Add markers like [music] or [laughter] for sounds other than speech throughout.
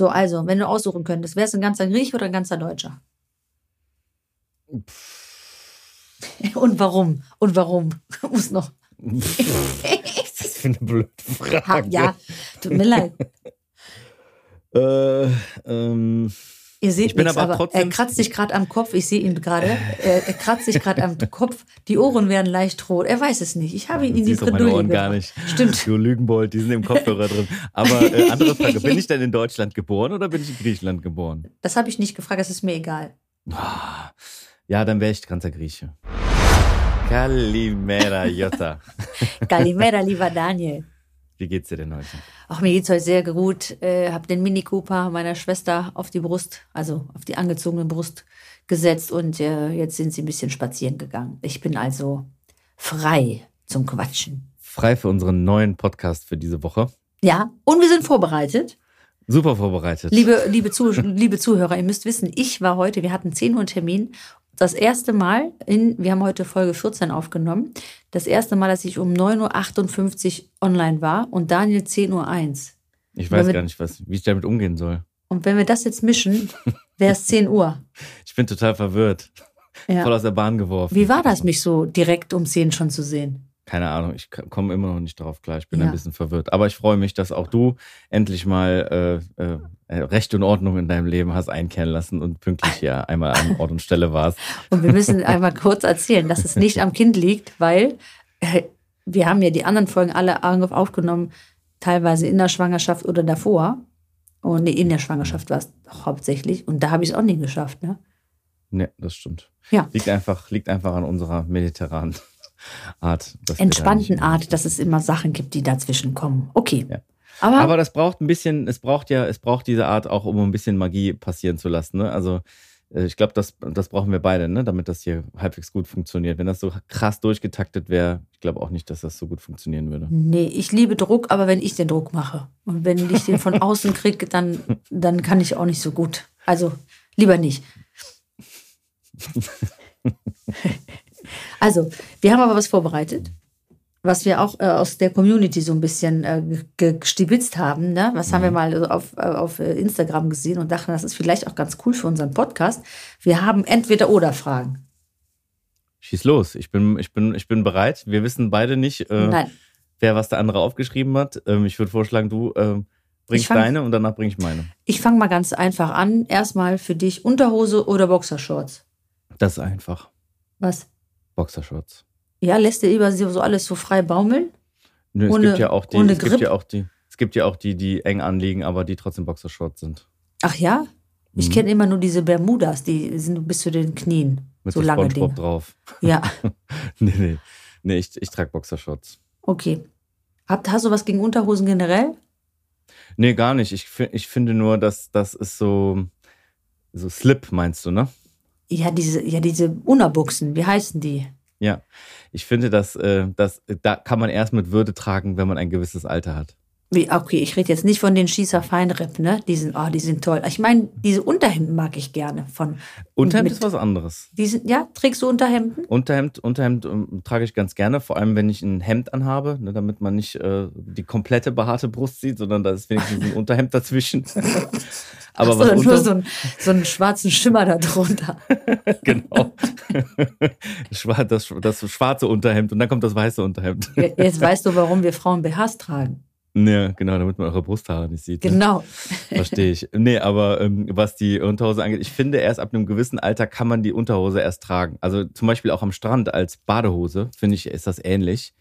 So, also, wenn du aussuchen könntest, wärst du ein ganzer Griech oder ein ganzer Deutscher? [laughs] Und warum? Und warum? [laughs] Muss noch. [laughs] das ist für eine blöde Frage. Ha, ja, tut mir leid. Äh, ähm, Ihr seht Ich bin nichts, aber aber trotzdem- er kratzt sich gerade am Kopf. Ich sehe ihn gerade. Er, er kratzt sich gerade am Kopf. Die Ohren werden leicht rot. Er weiß es nicht. Ich habe ihn in die Bredouille Ohren gar nicht. Stimmt. Du Lügenbold, die sind im Kopfhörer drin. Aber äh, andere Frage, bin ich denn in Deutschland geboren oder bin ich in Griechenland geboren? Das habe ich nicht gefragt. Das ist mir egal. Ah, Ja, dann wäre ich ganzer Grieche. Kalimera Jota. Galimera, [laughs] lieber Daniel. Wie geht's dir denn heute? Ach, mir geht's heute sehr gut. Äh, hab den Mini Cooper meiner Schwester auf die Brust, also auf die angezogene Brust gesetzt und äh, jetzt sind sie ein bisschen spazieren gegangen. Ich bin also frei zum Quatschen. Frei für unseren neuen Podcast für diese Woche. Ja, und wir sind vorbereitet. Super vorbereitet. Liebe, liebe, [laughs] Zuh liebe Zuhörer, ihr müsst wissen, ich war heute, wir hatten 10 Uhr einen Termin. Das erste Mal, in, wir haben heute Folge 14 aufgenommen, das erste Mal, dass ich um 9.58 Uhr online war und Daniel 10.01 Uhr. ich weiß damit- gar nicht, was, wie ich damit umgehen soll. Und wenn wir das jetzt mischen, wäre es 10 Uhr. Ich bin total verwirrt. Voll Ja. aus der Bahn geworfen. Wie war das, mich so direkt um 10 schon zu sehen? Keine Ahnung, ich komme immer noch nicht drauf klar. Ich bin Ja. ein bisschen verwirrt. Aber ich freue mich, dass auch du endlich mal äh, äh, äh, Recht und Ordnung in deinem Leben hast einkehren lassen und pünktlich hier einmal an Ort und Stelle warst. [laughs] Und wir müssen einmal kurz erzählen, dass es nicht am Kind liegt, weil äh, wir haben ja die anderen Folgen alle aufgenommen, teilweise in der Schwangerschaft oder davor. Und nee, in der Schwangerschaft war es hauptsächlich. Und da habe ich es auch nie geschafft. Ne? Ne, das stimmt. Ja. Liegt einfach, liegt einfach an unserer mediterranen Art. da Entspannten Art, dass es immer Sachen gibt, die dazwischen kommen. Okay. Ja. Aber, Aber das braucht ein bisschen, es braucht ja, es braucht diese Art auch, um ein bisschen Magie passieren zu lassen. Ne? Also äh, ich glaube, das, das brauchen wir beide, ne? damit das hier halbwegs gut funktioniert. Wenn das so krass durchgetaktet wäre, ich glaube auch nicht, dass das so gut funktionieren würde. nee, ich liebe Druck, aber wenn ich den Druck mache und wenn ich den von [laughs] außen kriege, dann, dann kann ich auch nicht so gut. Also lieber nicht. [laughs] Also, wir haben aber was vorbereitet, was wir auch äh, aus der Community so ein bisschen äh, ge- gestibitzt haben. Ne? Was haben wir mal so auf, äh, auf äh, Instagram gesehen und dachten, das ist vielleicht auch ganz cool für unseren Podcast. Wir haben entweder oder Fragen. Schieß los, ich bin, ich bin, ich bin bereit. Wir wissen beide nicht, äh, wer was der andere aufgeschrieben hat. Ähm, ich würde vorschlagen, du ähm, bringst fang- deine und danach bringe ich meine. ich fange mal ganz einfach an. Erstmal für dich Unterhose oder Boxershorts. Das ist einfach. Was? Boxershorts. Ja, lässt dir über so alles so frei baumeln? Nö, es Ohne- gibt ja auch die, es gibt ja auch die, es gibt ja auch die, die eng anliegen, aber die trotzdem Boxershorts sind. Ach ja? Ich Mhm. kenne immer nur diese Bermudas, die sind bis zu den Knien. Mit so so lange Dinge. drauf. Ja, [laughs] nee, nee. Nee, ich, ich trage Boxershorts. okay. Habt, hast du was gegen Unterhosen generell? Nee, gar nicht. Ich, ich finde nur, dass das ist so, so Slip, meinst du, ne? Ja, diese, ja, diese Unabuchsen, wie heißen die? Ja. Ich finde, dass, äh, dass da kann man erst mit Würde tragen, wenn man ein gewisses Alter hat. Wie, okay, ich rede jetzt nicht von den Schießer Feinripp, ne? Die sind, oh, die sind toll. Ich meine, diese Unterhemden mag ich gerne von. Unterhemd ist was anderes. Die sind, ja, trägst du Unterhemden? Unterhemd, Unterhemd ähm, trage ich ganz gerne, vor allem wenn ich ein Hemd anhabe, ne, damit man nicht äh, die komplette behaarte Brust sieht, sondern da ist wenigstens ein Unterhemd dazwischen. [laughs] Aber so, was nur unter, so, ein, so einen schwarzen Schimmer da drunter. [laughs] genau. [laughs] Das, das schwarze Unterhemd und dann kommt das weiße Unterhemd. Jetzt weißt du, warum wir Frauen BHs tragen. Ja, genau, damit man eure Brusthaare nicht sieht. ne? Genau. Verstehe ich. Nee, aber ähm, was die Unterhose angeht, ich finde, erst ab einem gewissen Alter kann man die Unterhose erst tragen. Also zum Beispiel auch am Strand als Badehose, finde ich, ist das ähnlich.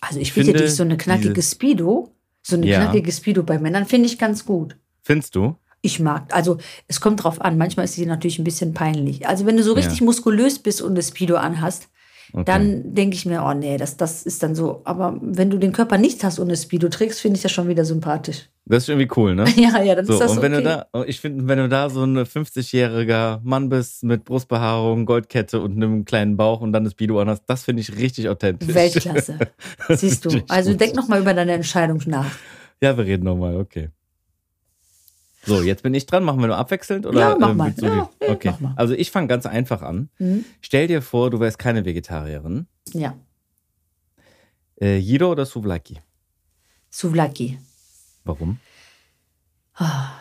Also ich, Ich finde, dich so eine knackige Speedo, so eine Ja. knackige Speedo bei Männern finde ich ganz gut. Findest du? Ich mag, also es kommt drauf an, manchmal ist sie natürlich ein bisschen peinlich. Also wenn du so richtig muskulös bist und eine Speedo anhast, Okay. dann denke ich mir, oh nee, das, das ist dann so. Aber wenn du den Körper nicht hast und eine Speedo trägst, finde ich das schon wieder sympathisch. Das ist irgendwie cool, ne? [laughs] Ja, ja, dann So, ist das und wenn okay. du da, ich finde, wenn du da so ein 50-jähriger Mann bist mit Brustbehaarung, Goldkette und einem kleinen Bauch und dann das Bido anhast, das finde ich richtig authentisch. Weltklasse. [laughs] Siehst du. Also denk noch mal über deine Entscheidung nach. Ja, wir reden nochmal, okay. So, jetzt bin ich dran. Machen wir nur abwechselnd? Oder, Ja, mach ähm, mal. Ja, okay. mach mal. Also ich fange ganz einfach an. Hm? Stell dir vor, du wärst keine Vegetarierin. Ja, Äh, Jiro oder Souvlaki? Souvlaki. Warum?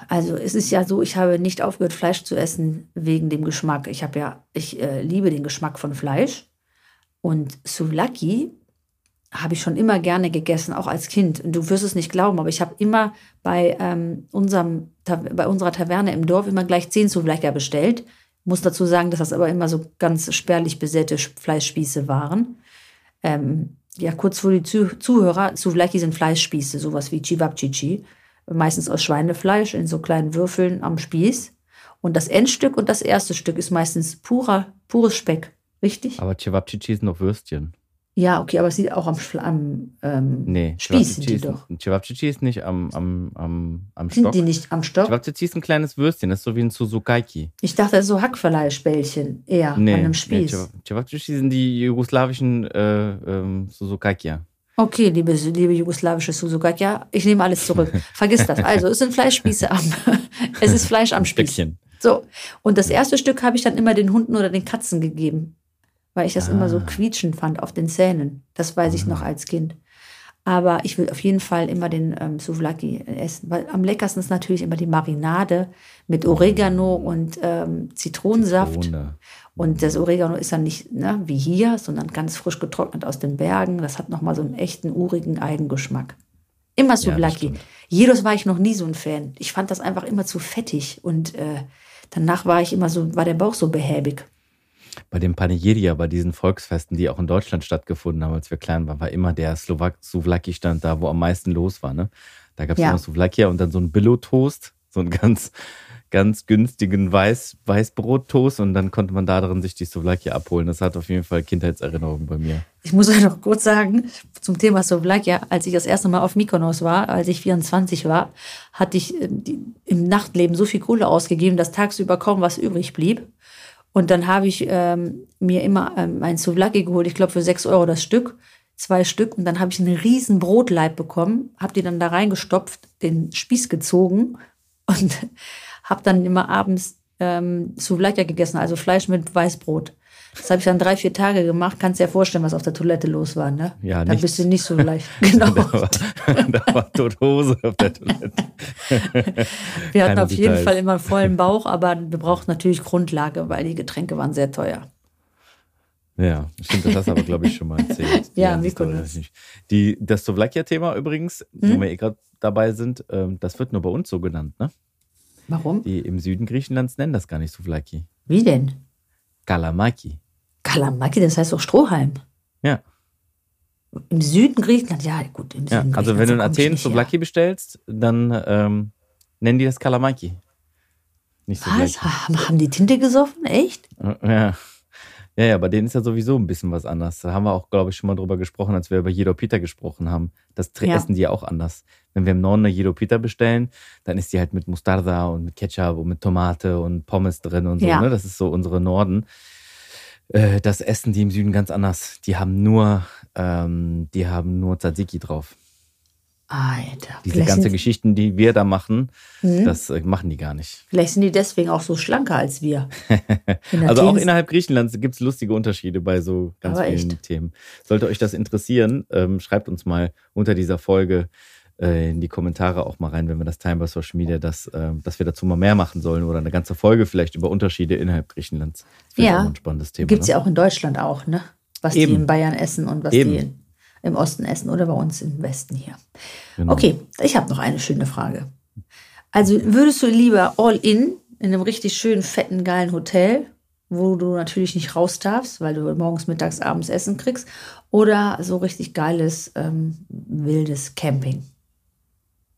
Also es ist ja so, ich habe nicht aufgehört, Fleisch zu essen wegen dem Geschmack. Ich habe ja, ich äh, liebe den Geschmack von Fleisch. Und Souvlaki habe ich schon immer gerne gegessen, auch als Kind. Und du wirst es nicht glauben, aber ich habe immer bei, ähm, unserem, bei unserer Taverne im Dorf immer gleich zehn Souvlaki bestellt. Muss dazu sagen, dass das aber immer so ganz spärlich besäte Fleischspieße waren. Ähm, ja, kurz vor die Zuhörer, Souvlaki sind Fleischspieße, sowas wie Chivapchichi meistens aus Schweinefleisch in so kleinen Würfeln am Spieß. Und das Endstück und das erste Stück ist meistens purer, pures Speck. Richtig? Aber Cevapcici sind noch Würstchen. Ja, okay, aber es sieht auch am, am ähm, nee, Spieß sind die doch. Cevapcici ist nicht am, am, am, am Stock. Sind die nicht am Stock? Cevapcici ist ein kleines Würstchen, das ist so wie ein Suzukaiki. Ich dachte, so Hackfleischbällchen eher nee, an einem Spieß. Nee, Cevapcici sind die jugoslawischen äh, ähm, Suzukaiki. Okay, liebe, liebe jugoslawische Suzuka, ja, ich nehme alles zurück. [laughs] Vergiss das. Also, es sind Fleischspieße am, [laughs] [laughs] es ist Fleisch am Spieß. Stückchen. So. Und das erste Stück habe ich dann immer den Hunden oder den Katzen gegeben, weil ich das ah. immer so ah. quietschend fand auf den Zähnen. Das weiß ich noch ah. als Kind. Aber ich will auf jeden Fall immer den ähm, Souvlaki essen, weil am leckersten ist natürlich immer die Marinade mit Oregano und ähm, Zitronensaft. Zitrone. Und das Oregano ist dann nicht ne, wie hier, sondern ganz frisch getrocknet aus den Bergen. Das hat nochmal so einen echten, urigen Eigengeschmack. Immer Souvlaki. Ja, Jedes war ich noch nie so ein Fan. Ich fand das einfach immer zu fettig. Und äh, danach war ich immer so, war der Bauch so behäbig. Bei dem Panegiria, bei diesen Volksfesten, die auch in Deutschland stattgefunden haben, als wir klein waren, war immer der Souvlaki-Stand da, wo am meisten los war. Ne? Da gab es ja. immer Souvlakia und dann so ein Billo-Toast, so ein ganz ganz günstigen Weiß, Weißbrottoast und dann konnte man da drin sich die Souvlaki abholen. Das hat auf jeden Fall Kindheitserinnerungen bei mir. Ich muss euch noch kurz sagen, zum Thema Souvlaki, als ich das erste Mal auf Mykonos war, als ich 24 war, hatte ich äh, im Nachtleben so viel Kohle ausgegeben, dass tagsüber kaum was übrig blieb. Und dann habe ich ähm, mir immer ähm, ein Souvlaki geholt, ich glaube für 6 Euro das Stück, zwei Stück. Und dann habe ich einen riesen Brotleib bekommen, habe die dann da reingestopft, den Spieß gezogen [laughs] und habe dann immer abends ähm, Souvlaki gegessen, also Fleisch mit Weißbrot. Das habe ich dann drei, vier Tage gemacht. Kannst dir ja vorstellen, was auf der Toilette los war, ne? Ja, Da bist du nicht so leicht. [laughs] Genau. da, war, da war tot Hose auf der Toilette. wir hatten Keine auf Details. jeden Fall immer einen vollen Bauch, aber wir brauchten natürlich Grundlage, weil die Getränke waren sehr teuer. Ja, stimmt, das hast du aber, glaube ich, schon mal erzählt. [laughs] ja, Mykonos. Die, das Souvlakia-Thema übrigens, hm? wo wir eh gerade dabei sind, ähm, das wird nur bei uns so genannt, ne? Warum? Die im Süden Griechenlands nennen das gar nicht Souvlaki. Wie denn? Kalamaki. Kalamaki, das heißt auch Strohhalm. Ja. Im Süden Griechenland, ja gut, im Süden ja, Also wenn du in Athen Souvlaki bestellst, dann ähm, nennen die das Kalamaki. Nicht Was? Haben die Tinte gesoffen? Echt? Ja. Ja, ja, bei denen ist ja sowieso ein bisschen was anders. Da haben wir auch, glaube ich, schon mal drüber gesprochen, als wir über Jedo Pita gesprochen haben. Das ja. essen die ja auch anders. Wenn wir im Norden eine Jedo Pita bestellen, dann ist die halt mit Mustarda und mit Ketchup und mit Tomate und Pommes drin und so. Ja. Ne? Das ist so unsere Norden. Äh, das essen die im Süden ganz anders. Die haben nur, ähm, die haben nur Tzatziki drauf. Alter. Diese ganzen Geschichten, die wir da machen, mhm. das äh, machen die gar nicht. Vielleicht sind die deswegen auch so schlanker als wir. [laughs] also auch innerhalb Griechenlands gibt es lustige Unterschiede bei so ganz Aber vielen echt. Themen. Sollte euch das interessieren, ähm, schreibt uns mal unter dieser Folge äh, in die Kommentare auch mal rein, wenn wir das Time bei Social Media, dass, äh, dass wir dazu mal mehr machen sollen oder eine ganze Folge vielleicht über Unterschiede innerhalb Griechenlands. Das ja, ein spannendes Thema. Gibt es ne? ja auch in Deutschland auch, ne? Was Eben. die in Bayern essen und was Eben. die in im Osten essen oder bei uns im Westen hier. Genau. Okay, ich habe noch eine schöne Frage. Also würdest du lieber all in in einem richtig schönen, fetten, geilen Hotel, wo du natürlich nicht raus darfst, weil du morgens, mittags, abends Essen kriegst, oder so richtig geiles, ähm, wildes Camping?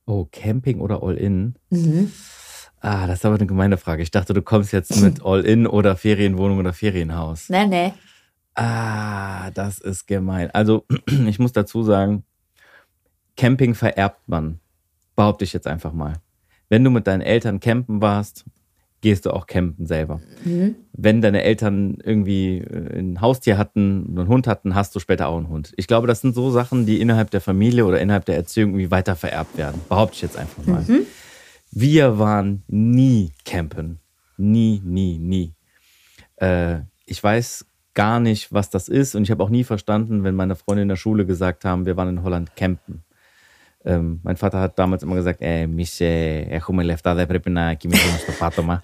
Oh, Camping oder all in? Mhm. Ah, das ist aber eine gemeine Frage. Ich dachte, du kommst jetzt mit [laughs] all in oder Ferienwohnung oder Ferienhaus. Nee, nee. Ah, das ist gemein. Also, [clears throat] ich muss dazu sagen, Camping vererbt man. Behaupte ich jetzt einfach mal. Wenn du mit deinen Eltern campen warst, gehst du auch campen selber. Mhm. Wenn deine Eltern irgendwie äh, ein Haustier hatten, einen Hund hatten, hast du später auch einen Hund. Ich glaube, das sind so Sachen, die innerhalb der Familie oder innerhalb der Erziehung irgendwie weiter vererbt werden. Behaupte ich jetzt einfach mal. Mhm. Wir waren nie campen. Nie, nie, nie. Äh, ich weiß gar nicht, was das ist. Und ich habe auch nie verstanden, wenn meine Freunde in der Schule gesagt haben, wir waren in Holland campen. Ähm, mein Vater hat damals immer gesagt, äh, mich, äh, έχουμε λεφτά, δεν πρέπει να κοιμηθούμε στο πάτωμα.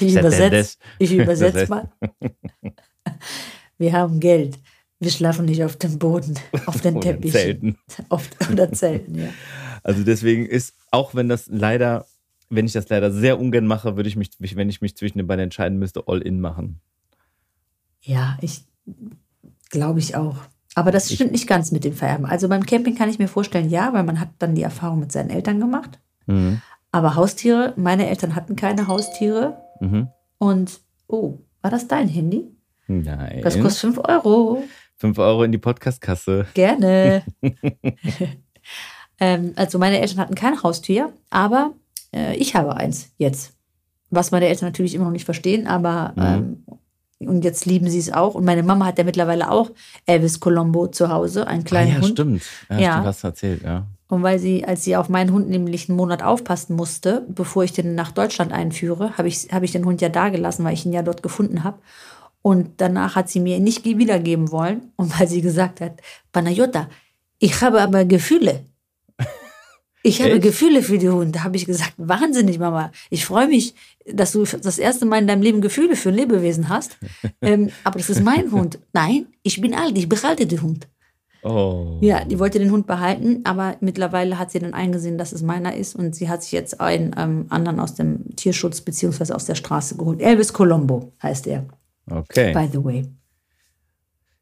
Ich übersetze [laughs] ich übersetz mal. [laughs] Wir haben Geld. Wir schlafen nicht auf dem Boden, auf den [laughs] Oder Teppichen. Zelten. Auf, oder Zelten, ja. Also deswegen ist, auch wenn das leider, wenn ich das leider sehr ungern mache, würde ich mich, wenn ich mich zwischen den beiden entscheiden müsste, all in machen. Ja, ich glaube ich auch. Aber das stimmt nicht ganz mit dem Vererben. Also beim Camping kann ich mir vorstellen, ja, weil man hat dann die Erfahrung mit seinen Eltern gemacht. Mhm. Aber Haustiere, meine Eltern hatten keine Haustiere. Mhm. Und, oh, war das dein Handy? Nein. Das kostet 5 Euro. 5 Euro in die Podcastkasse. Gerne. [laughs] ähm, also meine Eltern hatten kein Haustier, aber äh, ich habe eins jetzt. Was meine Eltern natürlich immer noch nicht verstehen, aber ähm, und jetzt lieben sie es auch. Und meine Mama hat ja mittlerweile auch Elvis Colombo zu Hause, einen Ah, kleinen ja, Hund. stimmt. Ja, Ja. stimmt, hast du erzählt, ja. Und weil sie, als sie auf meinen Hund nämlich einen Monat aufpassen musste, bevor ich den nach Deutschland einführe, habe ich, habe ich den Hund ja da gelassen, weil ich ihn ja dort gefunden habe. Und danach hat sie mir ihn nicht wiedergeben wollen. Und weil sie gesagt hat, Panayota, ich habe aber Gefühle. Ich habe Echt? Gefühle für die Hunde. Da habe ich gesagt, wahnsinnig, Mama. Ich freue mich, dass du das erste Mal in deinem Leben Gefühle für ein Lebewesen hast. [laughs] ähm, aber das ist mein Hund. Nein, ich bin alt, ich behalte den Hund. Oh. Ja, die wollte den Hund behalten, aber mittlerweile hat sie dann eingesehen, dass es meiner ist und sie hat sich jetzt einen ähm, anderen aus dem Tierschutz beziehungsweise aus der Straße geholt. Elvis Colombo heißt er, Okay. by the way.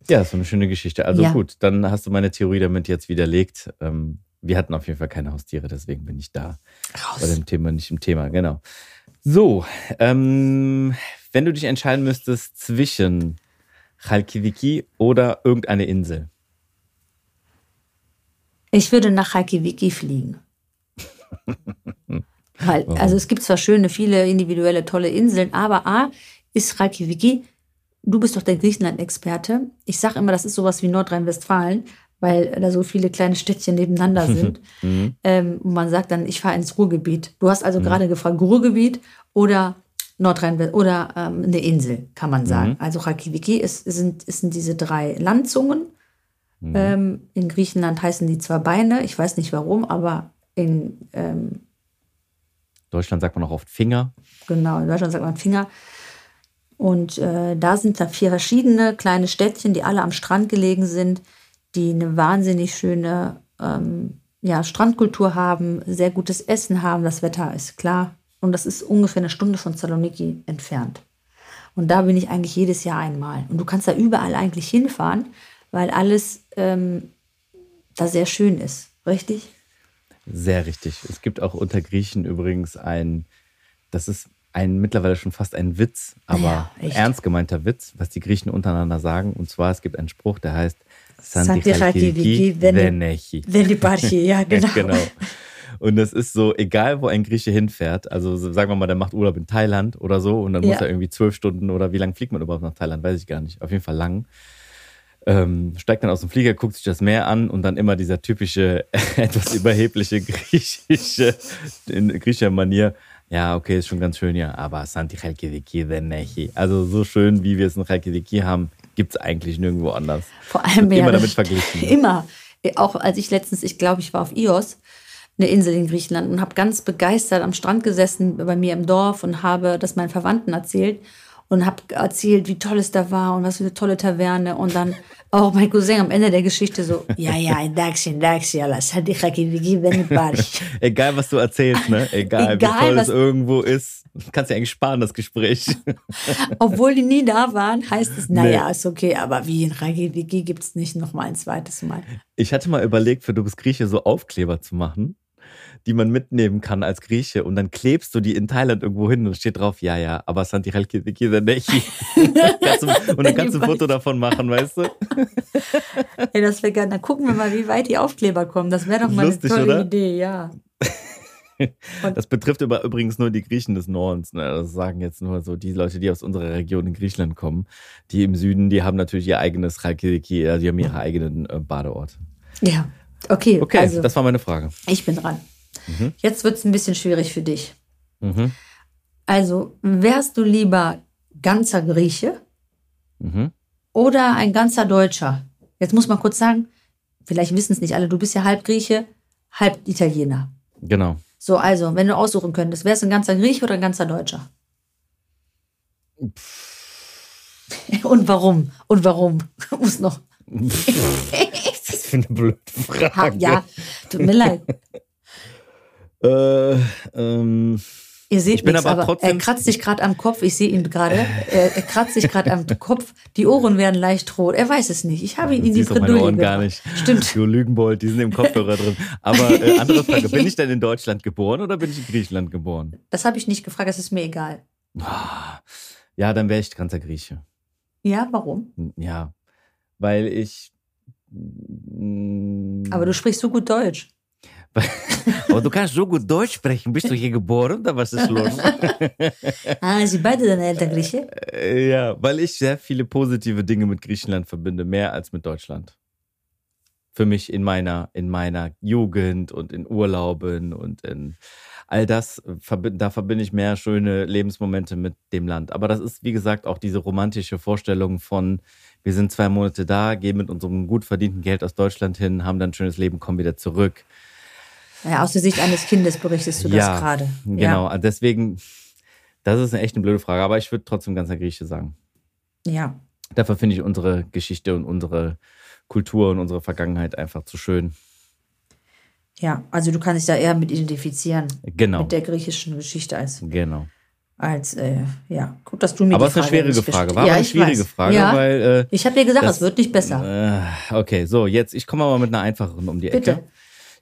Ja, das ist eine schöne Geschichte. Also Ja. gut, dann hast du meine Theorie damit jetzt widerlegt. Ähm, wir hatten auf jeden Fall keine Haustiere, deswegen bin ich da bei Raus. dem Thema nicht im Thema, genau. So, ähm, wenn du dich entscheiden müsstest zwischen Chalkiviki oder irgendeine Insel. Ich würde nach Reykjavik fliegen. [laughs] Weil, Warum? also es gibt zwar schöne, viele individuelle, tolle Inseln, aber A ist Reykjavik, du bist doch der Griechenland-Experte. Ich sage immer, das ist sowas wie Nordrhein-Westfalen, weil da so viele kleine Städtchen nebeneinander [laughs] sind. Mhm. ähm, und man sagt dann, ich fahre ins Ruhrgebiet. Du hast also gerade gefragt, Ruhrgebiet oder Nordrhein oder ähm, eine Insel, kann man sagen. Mhm. Also Reykjavik ist, sind, sind diese drei Landzungen. Mhm. Ähm, in Griechenland heißen die zwar Beine, ich weiß nicht warum, aber in, ähm, Deutschland sagt man auch oft Finger. genau, in Deutschland sagt man Finger. Und äh, da sind da vier verschiedene kleine Städtchen, die alle am Strand gelegen sind, die eine wahnsinnig schöne ähm, ja, Strandkultur haben, sehr gutes Essen haben. Das Wetter ist klar. Und das ist ungefähr eine Stunde von Saloniki entfernt. Und da bin ich eigentlich jedes Jahr einmal. Und du kannst da überall eigentlich hinfahren, weil alles ähm, da sehr schön ist. Richtig? Sehr richtig. Es gibt auch unter Griechen übrigens ein, das ist ein mittlerweile schon fast ein Witz, aber Ja, ernst gemeinter Witz, was die Griechen untereinander sagen. Und zwar, es gibt einen Spruch, der heißt Santi Chalkidiki Vene- Venechi. Wenn die Party, ja, [laughs] genau. genau. Und das ist so, egal wo ein Grieche hinfährt, also so, sagen wir mal, der macht Urlaub in Thailand oder so und dann muss Ja. er irgendwie zwölf Stunden oder wie lange fliegt man überhaupt nach Thailand, weiß ich gar nicht. Auf jeden Fall lang. Ähm, steigt dann aus dem Flieger, guckt sich das Meer an und dann immer dieser typische, [laughs] etwas überhebliche [laughs] griechische, in griechischer Manier. Ja, okay, ist schon ganz schön, ja, aber Santi Chalkidiki Venechi. Also so schön, wie wir es in Chalkidiki haben, gibt es eigentlich nirgendwo anders. Vor allem ja, immer damit verglichen. [laughs] Immer. Auch als ich letztens, ich glaube, ich war auf Ios, eine Insel in Griechenland, und habe ganz begeistert am Strand gesessen bei mir im Dorf und habe das meinen Verwandten erzählt und habe erzählt, wie toll es da war und was für eine tolle Taverne. Und dann auch mein Cousin am Ende der Geschichte so, ja, ja, ein Dachschen, Dachschen, das hat dich gegeben, [laughs] Egal, was du erzählst, ne? Egal, Egal wie toll es irgendwo ist. Kannst ja eigentlich sparen, das Gespräch. [laughs] Obwohl die nie da waren, heißt es, naja, nee. ist okay, aber wie in Ragivigi gibt es nicht nochmal ein zweites Mal. Ich hatte mal überlegt, für Du bist Grieche so Aufkleber zu machen die man mitnehmen kann als Grieche und dann klebst du die in Thailand irgendwo hin und steht drauf, ja, ja, aber Santi Halkidiki Nechi. [laughs] Und dann kannst du ein Foto davon machen, weißt du? Ey, das wäre geil. Dann gucken wir mal, wie weit die Aufkleber kommen. Das wäre doch mal Lustig, eine tolle oder? Idee, ja. [laughs] Das betrifft aber übrigens nur die Griechen des Nordens. Ne? Das sagen jetzt nur so die Leute, die aus unserer Region in Griechenland kommen. Die im Süden, die haben natürlich ihr eigenes Chalkidiki, also die haben ihre eigenen äh, Badeort. Ja. Okay, Okay, also das war meine Frage. ich bin dran. Jetzt wird es ein bisschen schwierig für dich. Mhm. Also, wärst du lieber ganzer Grieche Mhm. oder ein ganzer Deutscher? Jetzt muss man kurz sagen, vielleicht wissen es nicht alle, du bist ja halb Grieche, halb Italiener. Genau. So, also, wenn du aussuchen könntest, wärst du ein ganzer Grieche oder ein ganzer Deutscher? [laughs] Und warum? Und warum? [laughs] Muss noch. Was [laughs] für eine blöde Ha, Frage? ja, tut mir leid. Äh, ähm, Ihr seht Ich bin nichts, aber aber, trotzdem- er kratzt sich gerade am Kopf. Ich sehe ihn gerade. [laughs] Er, er kratzt sich gerade am Kopf. Die Ohren werden leicht rot. Er weiß es nicht. Ich habe ihn in die Bredouille Ohren gar nicht. Stimmt. Du Lügenbold, die sind im Kopfhörer drin. Aber äh, [laughs] andere Frage, bin ich denn in Deutschland geboren oder bin ich in Griechenland geboren? Das habe ich nicht gefragt. Das ist mir egal. Ah, Ja, dann wäre ich ganzer Grieche. Ja, warum? Ja, weil ich. Aber du sprichst so gut Deutsch. [laughs] Aber du kannst so gut Deutsch sprechen. Bist du hier geboren oder was ist los? Ah, Sie beide deine Eltern Grieche? Ja, weil ich sehr viele positive Dinge mit Griechenland verbinde, mehr als mit Deutschland. Für mich in meiner, in meiner Jugend und in Urlauben und in all das, da verbinde ich mehr schöne Lebensmomente mit dem Land. Aber das ist, wie gesagt, auch diese romantische Vorstellung von, wir sind zwei Monate da, gehen mit unserem gut verdienten Geld aus Deutschland hin, haben dann ein schönes Leben, kommen wieder zurück. Ja, aus der Sicht eines Kindes berichtest du Ja, das gerade. Genau, also deswegen, das ist eine echt eine blöde Frage, aber ich würde trotzdem ganzer Grieche sagen. Ja. ja. Dafür finde ich unsere Geschichte und unsere Kultur und unsere Vergangenheit einfach zu schön. Ja, also du kannst dich da eher mit identifizieren. Genau. Mit der griechischen Geschichte als, Genau. als äh, ja. Gut, dass du mir Aber es ist eine schwierige Frage. War ja, aber eine schwierige weiß. Frage, ja. weil. Äh, Ich habe dir gesagt, es wird nicht besser. Äh, okay, so, jetzt, ich komme aber mit einer einfacheren um die Ecke.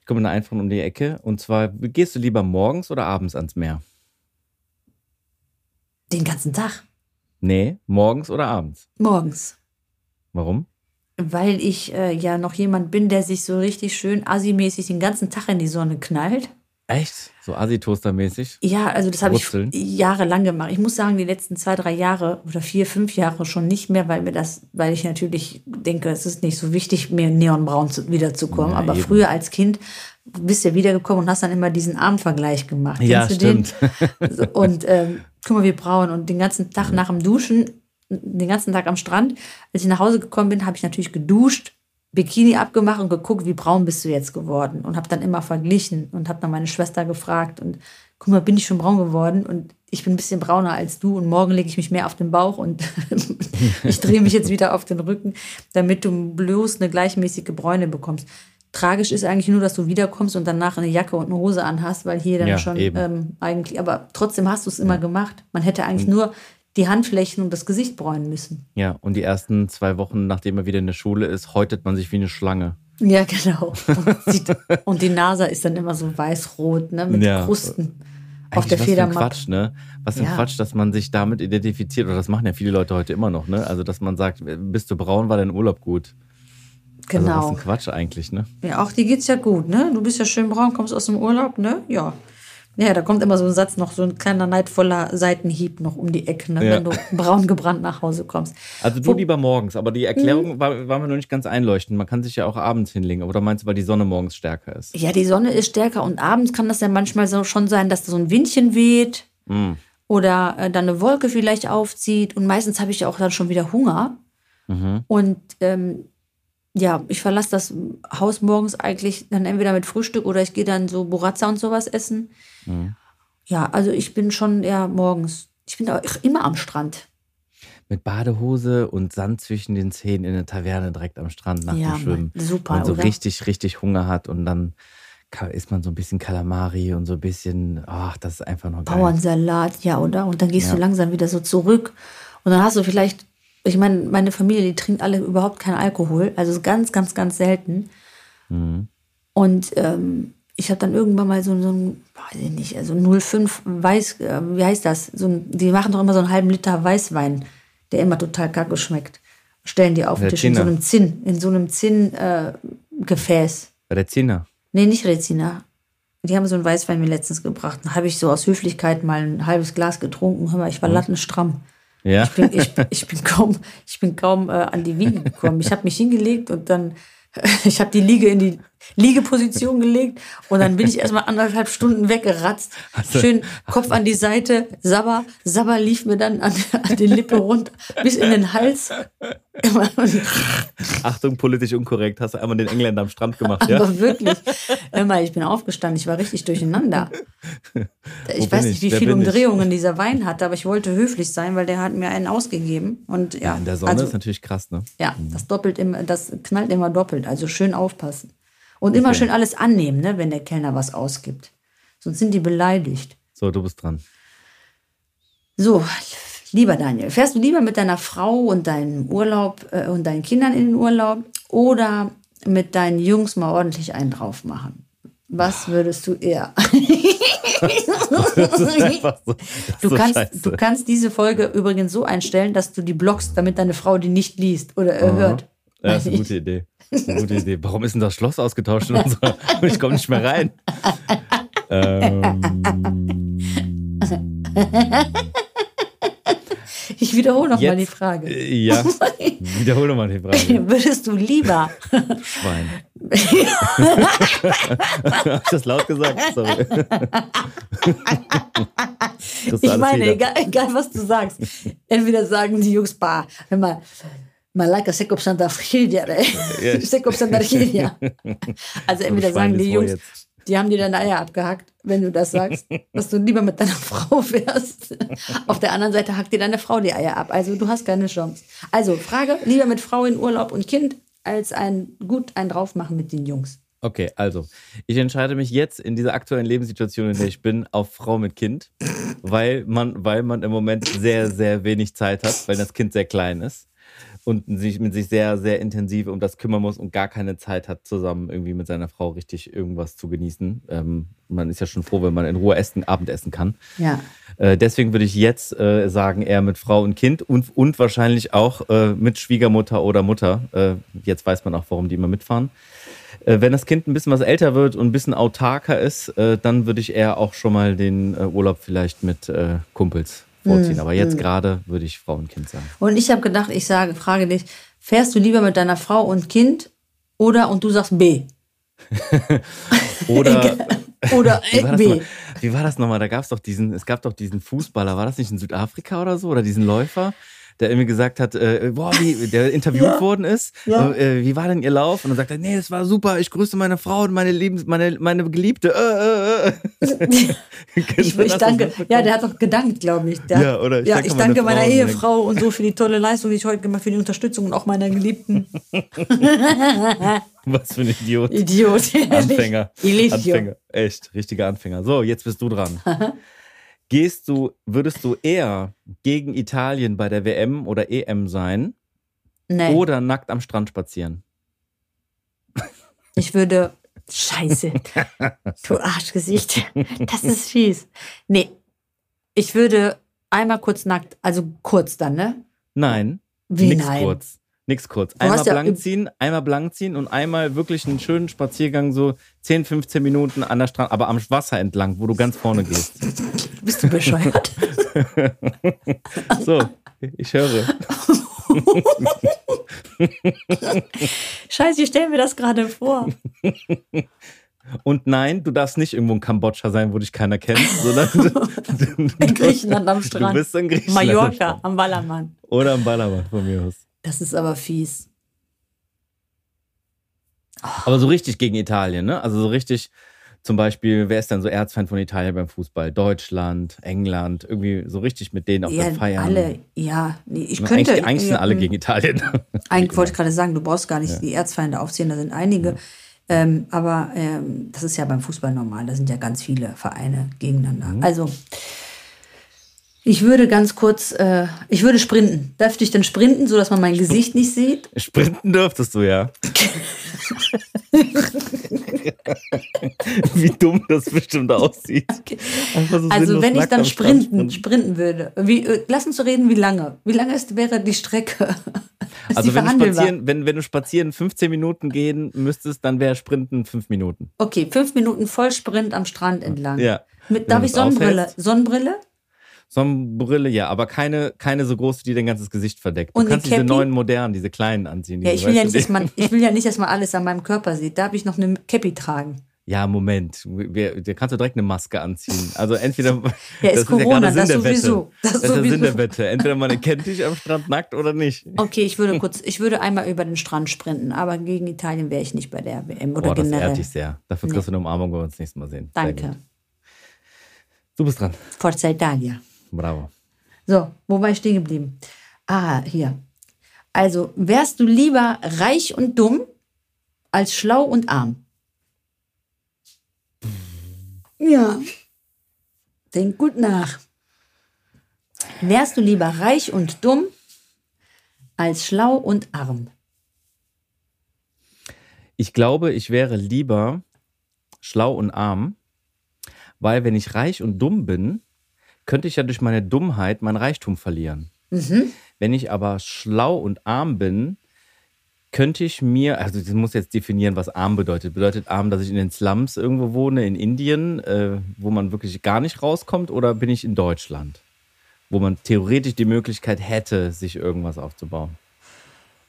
Ich komme einer einfachen um die Ecke. Und zwar, gehst du lieber morgens oder abends ans Meer? Den ganzen Tag. Nee, morgens oder abends? Morgens. Warum? Weil ich äh, ja noch jemand bin, der sich so richtig schön assi-mäßig den ganzen Tag in die Sonne knallt. Echt? So Assi-Toaster-mäßig? Ja, also das habe ich jahrelang gemacht. Ich muss sagen, die letzten zwei, drei Jahre oder vier, fünf Jahre schon nicht mehr, weil mir das, weil ich natürlich denke, es ist nicht so wichtig, mir neonbraun zu, wiederzukommen. Ja, Aber eben. früher als Kind bist du ja wiedergekommen und hast dann immer diesen Armvergleich gemacht. Ja, den? stimmt. [laughs] So, Und ähm, guck mal, wie braun. Und den ganzen Tag nach dem Duschen, den ganzen Tag am Strand, als ich nach Hause gekommen bin, habe ich natürlich geduscht, Bikini abgemacht und geguckt, wie braun bist du jetzt geworden. Und habe dann immer verglichen und habe dann meine Schwester gefragt. Und guck mal, bin ich schon braun geworden? Und ich bin ein bisschen brauner als du. Und morgen lege ich mich mehr auf den Bauch und [laughs] ich drehe mich jetzt wieder auf den Rücken, damit du bloß eine gleichmäßige Bräune bekommst. Tragisch ist eigentlich nur, dass du wiederkommst und danach eine Jacke und eine Hose anhast, weil hier dann Ja, schon ähm, eigentlich, aber trotzdem hast du es immer gemacht. Man hätte eigentlich nur die Handflächen und das Gesicht bräunen müssen. Ja, und die ersten zwei Wochen, nachdem er wieder in der Schule ist, häutet man sich wie eine Schlange. Ja, genau. Und, sieht, und die Nase ist dann immer so weiß-rot, ne, mit Ja. Krusten auf Eigentlich der was für ein Federmappe. Quatsch, ne? Was für ein Ja. Quatsch, dass man sich damit identifiziert. Oder das machen ja viele Leute heute immer noch, ne? Also, dass man sagt, bist du braun, war dein Urlaub gut. Also, was Genau. ein Quatsch eigentlich, ne? Ja, auch dir geht's ja gut, ne? Du bist ja schön braun, kommst aus dem Urlaub, ne? Ja. Ja, da kommt immer so ein Satz noch, so ein kleiner neidvoller Seitenhieb noch um die Ecke, ne? Ja. wenn du braun gebrannt nach Hause kommst. Also du Wo- lieber morgens, aber die Mhm. Erklärung war, war mir noch nicht ganz einleuchtend. Man kann sich ja auch abends hinlegen. Oder meinst du, weil die Sonne morgens stärker ist? Ja, die Sonne ist stärker und abends kann das ja manchmal so schon sein, dass da so ein Windchen weht Mm. oder äh, dann eine Wolke vielleicht aufzieht und meistens habe ich ja auch dann schon wieder Hunger Mhm. und ähm, ja, ich verlasse das Haus morgens eigentlich dann entweder mit Frühstück oder ich gehe dann so Burratza und sowas essen. Mhm. Ja, also ich bin schon eher morgens. Ich bin auch immer am Strand. Mit Badehose und Sand zwischen den Zähnen in der Taverne direkt am Strand nach Ja, dem Schwimmen. Super, Wenn man so oder? richtig, richtig Hunger hat und dann isst man so ein bisschen Kalamari und so ein bisschen, ach, das ist einfach noch geil. Bauernsalat, ja, oder? Und dann gehst Ja. du langsam wieder so zurück. Und dann hast du vielleicht, ich meine, meine Familie, die trinkt alle überhaupt keinen Alkohol. Also ganz, ganz, ganz selten. Mhm. Und ähm, ich habe dann irgendwann mal so, so ein, weiß ich nicht, also 05 Weiß, äh, wie heißt das? So ein, die machen doch immer so einen halben Liter Weißwein, der immer total kacke schmeckt. Stellen die auf den Tisch in so einem Zinn, in so einem Zinn-Gefäß. Äh, Zehner. Nee, nicht Rezina. Die haben so einen Weißwein mir letztens gebracht. Da habe ich so aus Höflichkeit mal ein halbes Glas getrunken. Hör mal, ich war lattenstramm. Ja. Ich bin, ich, ich bin kaum, ich bin kaum äh, an die Wiege gekommen. Ich habe mich hingelegt und dann, [laughs] ich habe die Liege in die, Liegeposition gelegt und dann bin ich erstmal anderthalb Stunden weggeratzt. Du- Schön Kopf an die Seite, Sabber, Sabber lief mir dann an, an die Lippe runter, bis in den Hals. [laughs] Achtung, politisch unkorrekt. Hast du einmal den Engländer am Strand gemacht, ja? Aber wirklich, mal, ich bin aufgestanden, ich war richtig durcheinander. [laughs] Ich weiß nicht, ich? wie viele bin ich? Umdrehungen dieser Wein hatte, aber ich wollte höflich sein, weil der hat mir einen ausgegeben. Und ja, Ja, in der Sonne also, ist natürlich krass, ne? ja, das doppelt immer, das knallt immer doppelt. Also schön aufpassen. Und immer Okay. schön alles annehmen, ne, wenn der Kellner was ausgibt. Sonst sind die beleidigt. So, du bist dran. So, lieber Daniel, fährst du lieber mit deiner Frau und deinem Urlaub äh, und deinen Kindern in den Urlaub oder mit deinen Jungs mal ordentlich einen drauf machen? Was würdest du eher? [laughs] [laughs] So, Du so kannst, scheiße. du kannst diese Folge übrigens so einstellen, dass du die blockst, damit deine Frau die nicht liest oder hört. Ja, das ist eine gute [laughs] Idee. Gute Idee. Warum ist denn das Schloss ausgetauscht in unserer? [laughs] Ich komme nicht mehr rein. Ähm, Ich wiederhole nochmal die Frage. äh, ja, [laughs] wiederhole mal die Frage. Würdest du lieber, Schwein. [laughs] Hab ich das laut gesagt? Sorry. Ich meine, egal, egal was du sagst, entweder sagen die Jungs, bah, hör mal, Malaka Sekop Santa Frigia, Ja. [laughs] Sekop Santa Frigia. [laughs] Also entweder sagen die Jungs, die haben dir deine Eier abgehackt, wenn du das sagst, [laughs] dass du lieber mit deiner Frau wärst. Auf der anderen Seite hackt dir deine Frau die Eier ab. Also du hast keine Chance. Also Frage, lieber mit Frau in Urlaub und Kind, als ein gut ein draufmachen mit den Jungs. Okay, also, ich entscheide mich jetzt in dieser aktuellen Lebenssituation, in der ich bin, auf Frau mit Kind, weil man, weil man im Moment sehr, sehr wenig Zeit hat, weil das Kind sehr klein ist und sich mit sich sehr, sehr intensiv um das kümmern muss und gar keine Zeit hat, zusammen irgendwie mit seiner Frau richtig irgendwas zu genießen. Ähm, man ist ja schon froh, wenn man in Ruhe essen, Abendessen kann. Ja. Äh, deswegen würde ich jetzt äh, sagen, eher mit Frau und Kind und, und wahrscheinlich auch äh, mit Schwiegermutter oder Mutter. Äh, jetzt weiß man auch, warum die immer mitfahren. Äh, wenn das Kind ein bisschen was älter wird und ein bisschen autarker ist, äh, dann würde ich eher auch schon mal den Urlaub vielleicht mit Kumpels vorziehen. Aber jetzt gerade würde ich Frau und Kind sagen. Und ich habe gedacht, ich sage, frage dich, fährst du lieber mit deiner Frau und Kind oder und du sagst B? [laughs] Oder [laughs] Oder wie war das B? Wie war das nochmal? Da gab es doch diesen, es gab doch diesen Fußballer, war das nicht in Südafrika oder so? Oder diesen Läufer? Der irgendwie gesagt hat, äh, boah, wie, der interviewt Ja. worden ist. Ja. Äh, wie war denn ihr Lauf? Und dann sagt er, nee, das war super, ich grüße meine Frau und meine Liebens, meine, meine Geliebte. Äh, äh, äh. [laughs] Ich, ich danke. Ja, der hat doch gedankt, glaube ich. Der, Ja, oder ich ja, danke ich meiner danke meiner Ehefrau und so für die tolle Leistung, die ich heute gemacht habe, für die Unterstützung und auch meiner Geliebten. [laughs] Was für ein Idiot. Idiot. Anfänger. Anfänger. Echt, richtiger Anfänger. So, jetzt bist du dran. [laughs] Gehst du, würdest du eher gegen Italien bei der WM oder EM sein Nee, oder nackt am Strand spazieren? ich würde. Scheiße. [laughs] Du Arschgesicht. Das ist fies. Nee. Ich würde einmal kurz nackt, also kurz dann, ne? Nein, Wie nein? kurz. Nix kurz. Einmal ja- blank ziehen, einmal blank ziehen und einmal wirklich einen schönen Spaziergang, so 10, 15 Minuten an der Strand, aber am Wasser entlang, wo du ganz vorne gehst. Bist du bescheuert? [laughs] So, ich höre. [laughs] Scheiße, ich stelle mir das gerade vor. Und nein, du darfst nicht irgendwo in Kambodscha sein, wo dich keiner kennt, sondern In Griechenland am Strand. Du bist in Griechenland. Mallorca, am Ballermann. Oder am Ballermann von mir aus. Das ist aber fies. Aber so richtig gegen Italien, ne? Also so richtig, zum Beispiel, wer ist denn so Erzfeind von Italien beim Fußball? Deutschland, England, irgendwie so richtig mit denen auf Ja, der Feiern. alle, ja. Nee, ich könnte. eigentlich, eigentlich sind alle ja, gegen Italien. [laughs] Eigentlich wollte ich gerade sagen, du brauchst gar nicht die Erzfeinde aufzählen, da sind einige. Ähm, aber ähm, das ist ja beim Fußball normal, da sind ja ganz viele Vereine gegeneinander. Mhm. Also, ich würde ganz kurz, äh, ich würde sprinten. Dürfte ich denn sprinten, sodass man mein Gesicht nicht sieht? Sprinten dürftest du ja. [laughs] Wie dumm das bestimmt aussieht. Einfach so Also wenn ich dann sprinten, sprinten würde. Wie, äh, lass uns so reden, wie lange? Wie lange ist, wäre die Strecke? [laughs] Also wenn du, spazieren, wenn, wenn du spazieren 15 Minuten gehen müsstest, dann wäre Sprinten 5 Minuten. Okay, fünf Minuten Vollsprint am Strand entlang. Ja. Mit, darf ich Sonnenbrille? aufhältst. Sonnenbrille? Sonnenbrille, ja, aber keine, keine so große, die dein ganzes Gesicht verdeckt. Du Und kannst diese Cappy? neuen modernen, diese kleinen anziehen. Ja, diese, ich will ja, nicht, dass die- man, ich will ja [laughs] nicht, dass man alles an meinem Körper sieht. Da habe ich noch eine Cappy tragen. Ja, Moment. Da kannst du direkt eine Maske anziehen. Also entweder. Ja, [laughs] ist Corona, gerade das Sinn der sowieso. Wette. Das Das ist der Sinn sowieso. der Wette. Entweder man erkennt dich am Strand nackt oder nicht. Okay, ich würde [laughs] kurz, ich würde einmal über den Strand sprinten, aber gegen Italien wäre ich nicht bei der WM oder Boah, das generell. ehrt dich sehr. Dafür kriegst du eine Umarmung, wenn wir uns nächstes Mal sehen. Danke. Du bist dran. Forza Italia. Bravo. So, wo war ich stehen geblieben? Ah, hier. Also, wärst du lieber reich und dumm als schlau und arm? Ja. Denk gut nach. Wärst du lieber reich und dumm als schlau und arm? Ich glaube, ich wäre lieber schlau und arm, weil wenn ich reich und dumm bin, könnte ich ja durch meine Dummheit mein Reichtum verlieren. Wenn ich aber schlau und arm bin, könnte ich mir, also ich muss jetzt definieren, was arm bedeutet. Bedeutet arm, dass ich in den Slums irgendwo wohne, in Indien, äh, wo man wirklich gar nicht rauskommt, oder bin ich in Deutschland, wo man theoretisch die Möglichkeit hätte, sich irgendwas aufzubauen?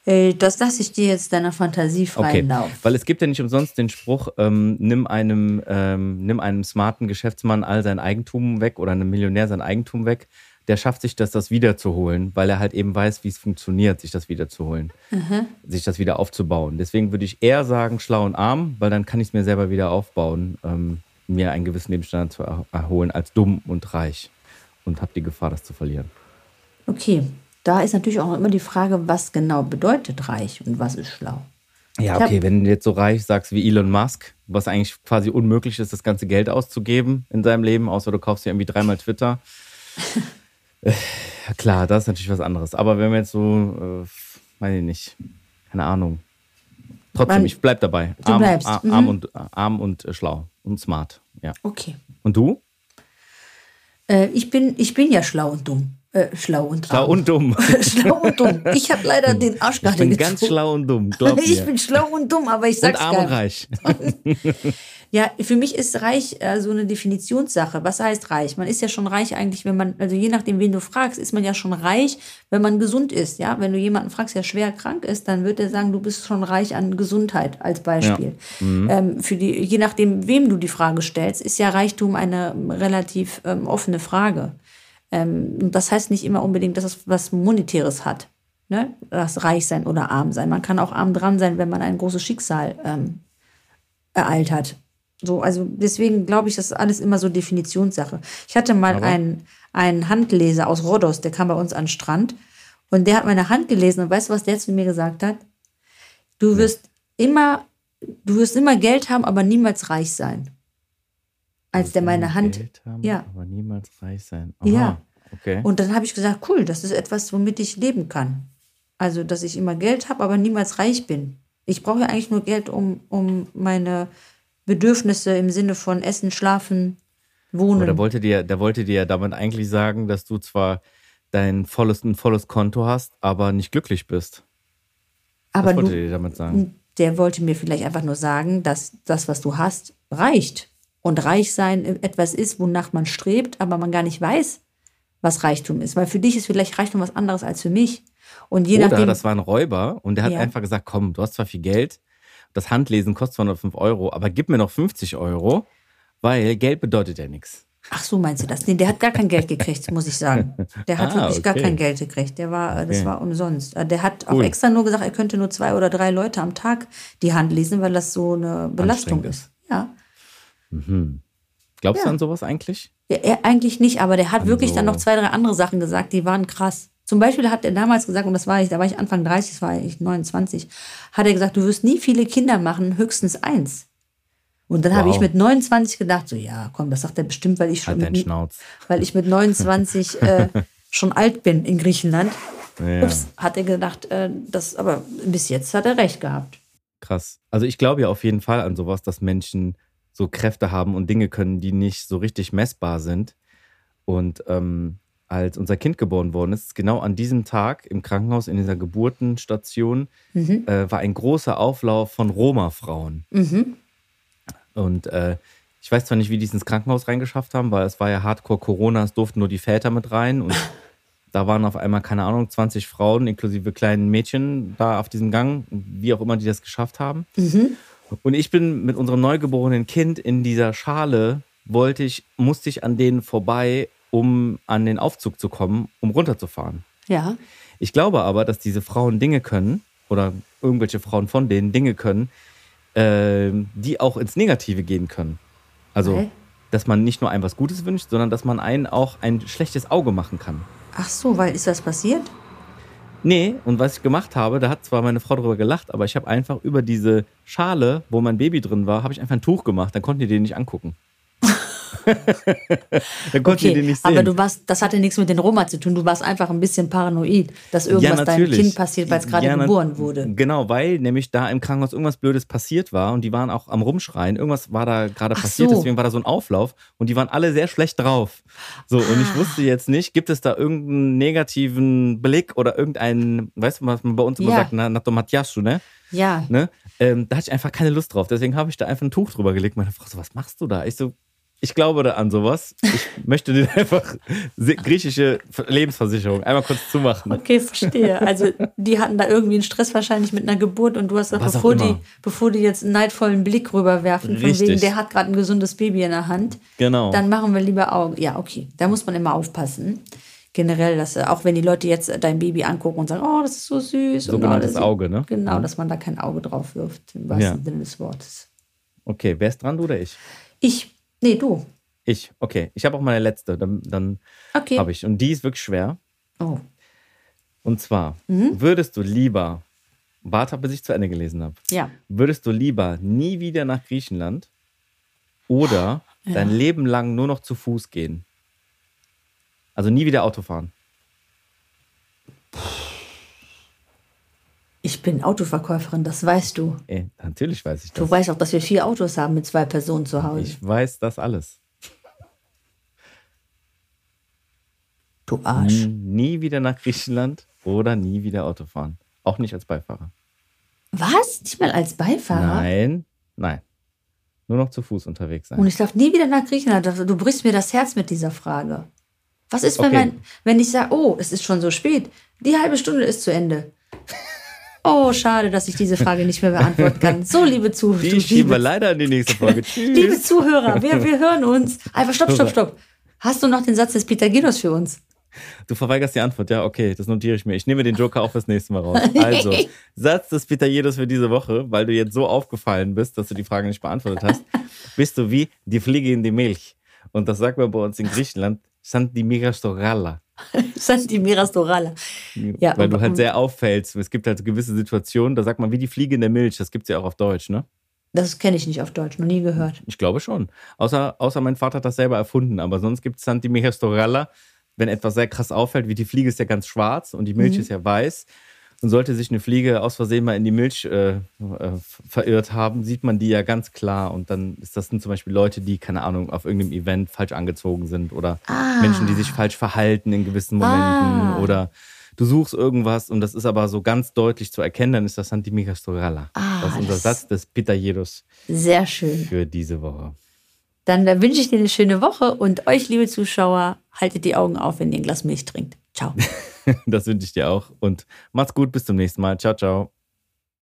Äh, Das lasse ich dir jetzt deiner Fantasie freien Okay, Lauf. weil es gibt ja nicht umsonst den Spruch, ähm, nimm, einem, ähm, nimm einem smarten Geschäftsmann all sein Eigentum weg oder einem Millionär sein Eigentum weg. Der schafft sich das, das wiederzuholen, weil er halt eben weiß, wie es funktioniert, sich das wiederzuholen, sich das wieder aufzubauen. Deswegen würde ich eher sagen, schlau und arm, weil dann kann ich es mir selber wieder aufbauen, ähm, mir einen gewissen Lebensstandard zu er erholen, als dumm und reich und habe die Gefahr, das zu verlieren. Okay, da ist natürlich auch immer die Frage, was genau bedeutet reich und was ist schlau. Ja, okay, wenn du jetzt so reich sagst wie Elon Musk, was eigentlich quasi unmöglich ist, das ganze Geld auszugeben in seinem Leben, außer du kaufst dir irgendwie dreimal Twitter. [laughs] äh, klar, das ist natürlich was anderes. Aber wenn wir jetzt so, äh, weiß ich nicht, keine Ahnung. Trotzdem, Man- ich bleib dabei. Du arm, bleibst, mhm. arm, und, arm und äh, schlau und smart. Ja. Okay. Und du? Äh, ich, bin, ich bin ja schlau und dumm. Äh, schlau und Schlau arm. und dumm. [laughs] schlau und dumm. Ich habe leider den Arsch Ich gerade bin gezogen. ganz schlau und dumm, glaub [laughs] Ich mir. bin schlau und dumm, aber ich Und sag's arm und gar nicht. reich. [laughs] Ja, für mich ist reich äh, so eine Definitionssache. Was heißt reich? Man ist ja schon reich eigentlich, wenn man, also je nachdem, wen du fragst, ist man ja schon reich, wenn man gesund ist. Ja, wenn du jemanden fragst, der schwer krank ist, dann wird er sagen, du bist schon reich an Gesundheit als Beispiel. Ähm, für die, je nachdem, wem du die Frage stellst, ist ja Reichtum eine relativ ähm, offene Frage. Ähm, und das heißt nicht immer unbedingt, dass es was Monetäres hat. Ne? Das reich sein oder arm sein. Man kann auch arm dran sein, wenn man ein großes Schicksal ähm, ereilt hat. So, also deswegen glaube ich, das ist alles immer so Definitionssache. Ich hatte mal Aber- einen, einen Handleser aus Rhodos, der kam bei uns an den Strand und der hat meine Hand gelesen und weißt du, was der zu mir gesagt hat? Du wirst immer, du wirst immer Geld haben, aber niemals reich sein. Als der meine Hand, Geld haben, ja. aber niemals reich sein. Aha, Ja. Okay. und dann habe ich gesagt, cool, das ist etwas, womit ich leben kann. Also, dass ich immer Geld habe, aber niemals reich bin. Ich brauche ja eigentlich nur Geld, um, um meine Bedürfnisse im Sinne von Essen, Schlafen, Aber Wohnen. der wollte dir, der wollte dir ja damit eigentlich sagen, dass du zwar dein volles, ein volles Konto hast, aber nicht glücklich bist. aber Was wollte du, dir damit sagen? der wollte mir vielleicht einfach nur sagen, dass das, was du hast, reicht. Und reich sein etwas ist, wonach man strebt, aber man gar nicht weiß, was Reichtum ist. Weil für dich ist vielleicht Reichtum was anderes als für mich. Und je Oder nachdem. das war ein Räuber und der hat Ja. einfach gesagt, komm, du hast zwar viel Geld, das Handlesen kostet 205 Euro, aber gib mir noch 50 Euro, weil Geld bedeutet ja nichts. Ach so, meinst du das? Nee, der hat gar kein Geld gekriegt, muss ich sagen. Der hat Ah, wirklich gar okay. kein Geld gekriegt. Der war, äh, das Okay. war umsonst. Äh, Der hat auch Cool. extra nur gesagt, er könnte nur zwei oder drei Leute am Tag die Hand lesen, weil das so eine Belastung ist. Ja. Glaubst Ja. du an sowas eigentlich? ja. Eigentlich nicht, aber der hat wirklich dann noch zwei, drei andere Sachen gesagt, die waren krass. Zum Beispiel hat er damals gesagt, und das war ich, da war ich Anfang 30, das war ich 29, hat er gesagt, du wirst nie viele Kinder machen, höchstens eins. Und dann habe Wow. ich mit 29 gedacht, so ja, komm, das sagt er bestimmt, weil ich schon Halt deinen mit, [laughs] weil ich mit 29 äh, [laughs] schon alt bin in Griechenland. Ja, Ups, hat er gedacht, äh, das, aber bis jetzt hat er recht gehabt. krass. Also ich glaube ja auf jeden Fall an sowas, dass Menschen so Kräfte haben und Dinge können, die nicht so richtig messbar sind. Und ähm, als unser Kind geboren worden ist, genau an diesem Tag im Krankenhaus in dieser Geburtenstation äh, war ein großer Auflauf von Roma-Frauen. Mhm. Und äh, Ich weiß zwar nicht, wie die es ins Krankenhaus reingeschafft haben, weil es war ja Hardcore Corona, es durften nur die Väter mit rein und [laughs] da waren auf einmal, keine Ahnung, 20 Frauen inklusive kleinen Mädchen da auf diesem Gang, wie auch immer die das geschafft haben. Und ich bin mit unserem neugeborenen Kind in dieser Schale, wollte ich, musste ich an denen vorbei, um an den Aufzug zu kommen, um runterzufahren. Ja. Ich glaube aber, dass diese Frauen Dinge können oder irgendwelche Frauen von denen Dinge können, äh, die auch ins Negative gehen können. Also, Okay. dass man nicht nur einem was Gutes wünscht, sondern dass man einen auch ein schlechtes Auge machen kann. Ach so, weil ist das passiert? Nee, und was ich gemacht habe, da hat zwar meine Frau darüber gelacht, aber ich habe einfach über diese Schale, wo mein Baby drin war, habe ich einfach ein Tuch gemacht. Dann konnten die den nicht angucken. Dann konnten die den nicht sehen. aber du warst, das hatte nichts mit den Roma zu tun. Du warst einfach ein bisschen paranoid, dass irgendwas deinem natürlich. Kind passiert, weil es gerade Ja, geboren wurde. Genau, weil nämlich da im Krankenhaus irgendwas Blödes passiert war und die waren auch am Rumschreien. Irgendwas war da gerade passiert, so. deswegen war da so ein Auflauf und die waren alle sehr schlecht drauf. So, und Ah. ich wusste jetzt nicht, gibt es da irgendeinen negativen Blick oder irgendeinen, weißt du, was man bei uns immer Ja. sagt, na, na ne? Ja. ne? Ähm, da hatte ich einfach keine Lust drauf. Deswegen habe ich da einfach ein Tuch drüber gelegt. Meine Frau so, was machst du da? Ich so, ich glaube da an sowas. Ich [laughs] möchte dir einfach griechische Lebensversicherung einmal kurz zumachen. Okay, verstehe. Also die hatten da irgendwie einen Stress wahrscheinlich mit einer Geburt und du hast gesagt, bevor die, bevor die jetzt einen neidvollen Blick rüberwerfen, von Richtig. wegen, der hat gerade ein gesundes Baby in der Hand, Genau. dann machen wir lieber Augen. Ja, okay. Da muss man immer aufpassen. Generell, dass äh, auch wenn die Leute jetzt dein Baby angucken und sagen, oh, das ist so süß. und Sogenanntes. Auge, ne? Genau, Ja. dass man da kein Auge drauf wirft, im wahrsten Ja. Sinne des Wortes. Okay, wer ist dran, du oder ich? Ich, nee, du. Ich, okay. Ich habe auch meine letzte, dann, dann Okay. habe ich. Und die ist wirklich schwer. Oh. Und zwar, Mhm. würdest du lieber, warte, bis ich zu Ende gelesen habe, Ja. würdest du lieber nie wieder nach Griechenland oder [gasps] Ja. dein Leben lang nur noch zu Fuß gehen? Also nie wieder Auto fahren. Ich bin Autoverkäuferin, das weißt du. Ey, natürlich weiß ich Du das. weißt auch, dass wir vier Autos haben mit zwei Personen zu Hause. Ich weiß das alles. du Arsch. Nie wieder nach Griechenland oder nie wieder Auto fahren. Auch nicht als Beifahrer. Was? Nicht mal als Beifahrer? Nein, nein. Nur noch zu Fuß unterwegs sein. Und ich darf nie wieder nach Griechenland. Du brichst mir das Herz mit dieser Frage. Was ist, wenn, Okay. mein, wenn ich sage, oh, es ist schon so spät, die halbe Stunde ist zu Ende? Oh, schade, dass ich diese Frage nicht mehr beantworten kann. So, liebe Zuhörer. Die schieben wir leider in die nächste Folge. [laughs] Liebe Tschüss. Zuhörer, wir, wir hören uns. Einfach stopp, stopp, stopp. Hast du noch den Satz des Pythagoras für uns? Du verweigerst die Antwort. Ja, okay, das notiere ich mir. Ich nehme den Joker auch fürs nächste Mal raus. Also, [laughs] Satz des Pitajedos für diese Woche, weil du jetzt so aufgefallen bist, dass du die Frage nicht beantwortet hast, bist du wie die Fliege in die Milch. Und das sagt man bei uns in Griechenland, Santi Migastoralla. Santi Miras Dorala. Ja, weil du halt sehr auffällst. Es gibt halt gewisse Situationen, da sagt man wie die Fliege in der Milch. Das gibt es ja auch auf Deutsch, ne? Das kenne ich nicht auf Deutsch, noch nie gehört. Ich glaube schon. Außer, außer mein Vater hat das selber erfunden. Aber sonst gibt es Santi Migastoralla, wenn etwas sehr krass auffällt, wie die Fliege ist ja ganz schwarz und die Milch ist ja weiß. Und sollte sich eine Fliege aus Versehen mal in die Milch äh, äh, verirrt haben, sieht man die ja ganz klar. Und dann ist das sind zum Beispiel Leute, die, keine Ahnung, auf irgendeinem Event falsch angezogen sind oder Menschen, die sich falsch verhalten in gewissen Momenten Ah. oder du suchst irgendwas und das ist aber so ganz deutlich zu erkennen, dann ist das Santi Migastoralla. Ah, das ist unser das- Satz des Pitajedos Sehr schön. für diese Woche. Dann äh, wünsche ich dir eine schöne Woche und euch, liebe Zuschauer, haltet die Augen auf, wenn ihr ein Glas Milch trinkt. Ciao. [laughs] [laughs] Das wünsche ich dir auch. Und macht's gut, bis zum nächsten Mal. Ciao, ciao.